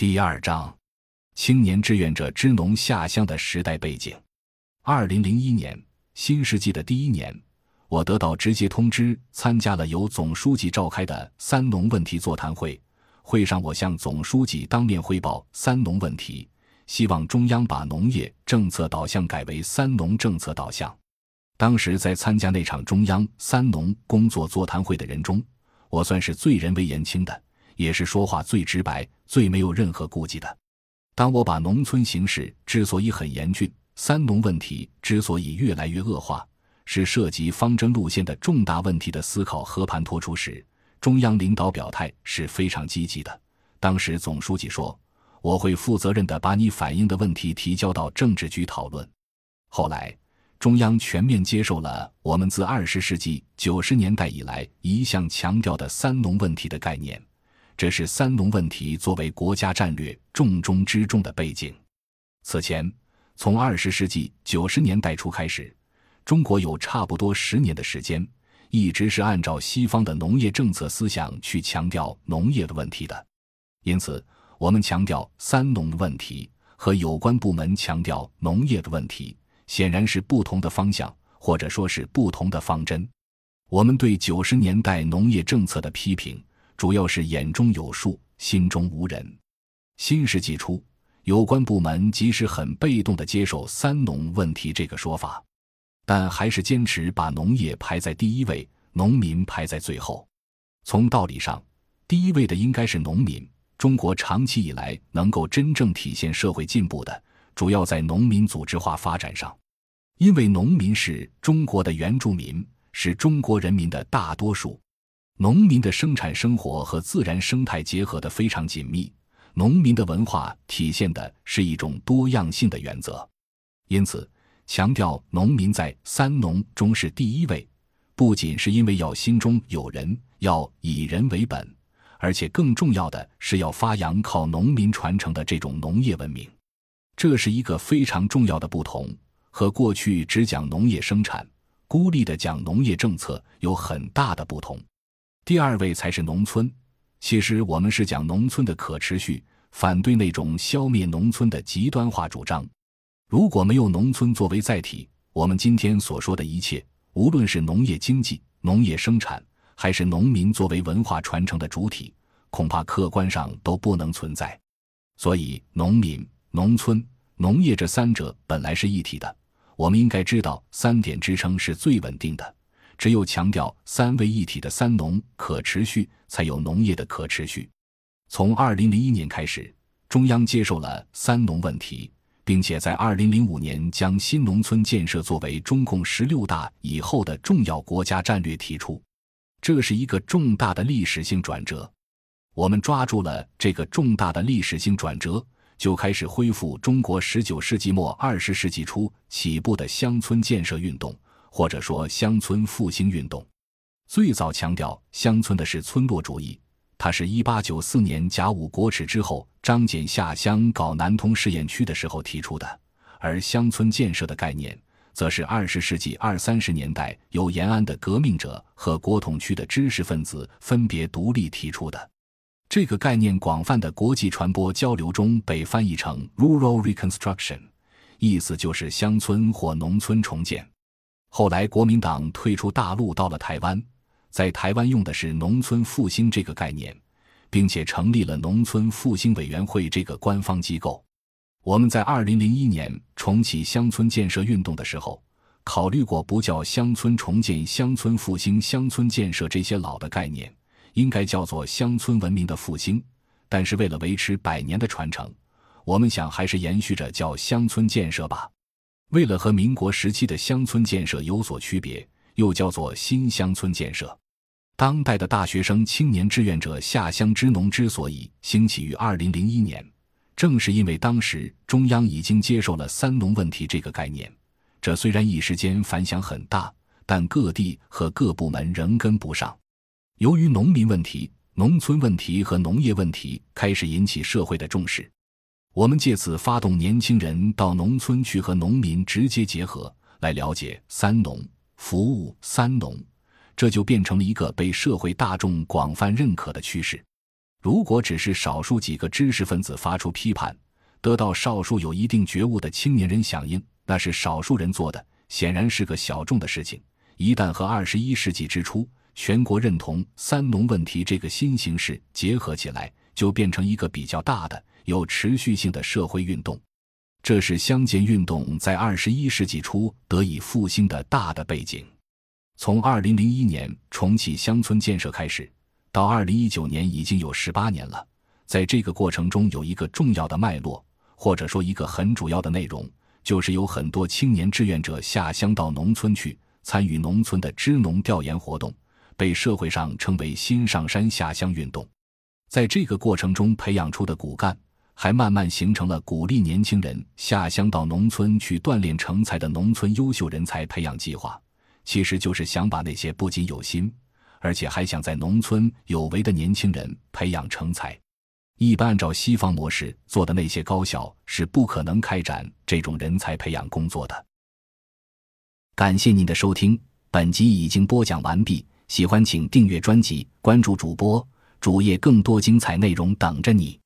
第二章：青年志愿者支农下乡的时代背景。二零零一年，新世纪的第一年，我得到直接通知，参加了由总书记召开的“三农”问题座谈会。会上，我向总书记当面汇报“三农”问题，希望中央把农业政策导向改为“三农”政策导向。当时在参加那场中央“三农”工作座谈会的人中，我算是最人微言轻的，也是说话最直白、最没有任何顾忌的。当我把农村形势之所以很严峻，“三农”问题之所以越来越恶化，是涉及方针路线的重大问题的思考和盘托出时，中央领导表态是非常积极的。当时总书记说：“我会负责任的把你反映的问题提交到政治局讨论。”后来，中央全面接受了我们自二十世纪九十年代以来一向强调的“三农”问题的概念，这是“三农”问题作为国家战略重中之重的背景。此前，从二十世纪九十年代初开始，中国有差不多十年的时间。一直是按照西方的农业政策思想去强调农业的问题的，因此，我们强调“三农”的问题和有关部门强调农业的问题，显然是不同的方向，或者说是不同的方针。我们对九十年代农业政策的批评，主要是眼中有数，心中无人。新世纪初，有关部门即使很被动地接受“三农”问题这个说法。但还是坚持把农业排在第一位，农民排在最后。从道理上，第一位的应该是农民。中国长期以来能够真正体现社会进步的，主要在农民组织化发展上，因为农民是中国的原住民，是中国人民的大多数。农民的生产生活和自然生态结合得非常紧密，农民的文化体现的是一种多样性的原则，因此。强调农民在“三农”中是第一位，不仅是因为要心中有人，要以人为本，而且更重要的是要发扬靠农民传承的这种农业文明。这是一个非常重要的不同，和过去只讲农业生产、孤立的讲农业政策有很大的不同。第二位才是农村。其实我们是讲农村的可持续，反对那种消灭农村的极端化主张。如果没有农村作为载体，我们今天所说的一切，无论是农业经济、农业生产，还是农民作为文化传承的主体，恐怕客观上都不能存在。所以，农民、农村、农业这三者本来是一体的。我们应该知道，三点支撑是最稳定的。只有强调三位一体的“三农”可持续，才有农业的可持续。从二零零一年开始，中央接受了“三农”问题。并且在二零零五年将新农村建设作为中共十六大以后的重要国家战略提出，这是一个重大的历史性转折。我们抓住了这个重大的历史性转折，就开始恢复中国十九世纪末二十世纪初起步的乡村建设运动，或者说乡村复兴运动。最早强调乡村的是村落主义。他是一八九四年甲午国耻之后，张謇下乡搞南通试验区的时候提出的，而乡村建设的概念，则是二十世纪二三十年代由延安的革命者和国统区的知识分子分别独立提出的。这个概念广泛的国际传播交流中被翻译成 “rural reconstruction”，意思就是乡村或农村重建。后来国民党退出大陆，到了台湾。在台湾用的是“农村复兴”这个概念，并且成立了农村复兴委员会这个官方机构。我们在二零零一年重启乡村建设运动的时候，考虑过不叫乡村重建、乡村复兴、乡村建设这些老的概念，应该叫做乡村文明的复兴。但是为了维持百年的传承，我们想还是延续着叫乡村建设吧。为了和民国时期的乡村建设有所区别，又叫做新乡村建设。当代的大学生青年志愿者下乡支农之所以兴起于二零零一年，正是因为当时中央已经接受了“三农”问题这个概念。这虽然一时间反响很大，但各地和各部门仍跟不上。由于农民问题、农村问题和农业问题开始引起社会的重视，我们借此发动年轻人到农村去和农民直接结合，来了解“三农”服务“三农”。这就变成了一个被社会大众广泛认可的趋势。如果只是少数几个知识分子发出批判，得到少数有一定觉悟的青年人响应，那是少数人做的，显然是个小众的事情。一旦和二十一世纪之初全国认同“三农”问题这个新形势结合起来，就变成一个比较大的、有持续性的社会运动。这是乡间运动在二十一世纪初得以复兴的大的背景。从二零零一年重启乡村建设开始，到二零一九年已经有十八年了。在这个过程中，有一个重要的脉络，或者说一个很主要的内容，就是有很多青年志愿者下乡到农村去。参与农村的支农调研活动，被社会上称为“新上山下乡运动”。在这个过程中培养出的骨干，还慢慢形成了鼓励年轻人下乡到农村去锻炼成才的农村优秀人才培养计划。其实就是想把那些不仅有心，而且还想在农村有为的年轻人培养成才。一般按照西方模式做的那些高校是不可能开展这种人才培养工作的。感谢您的收听，本集已经播讲完毕。喜欢请订阅专辑，关注主播主页，更多精彩内容等着你。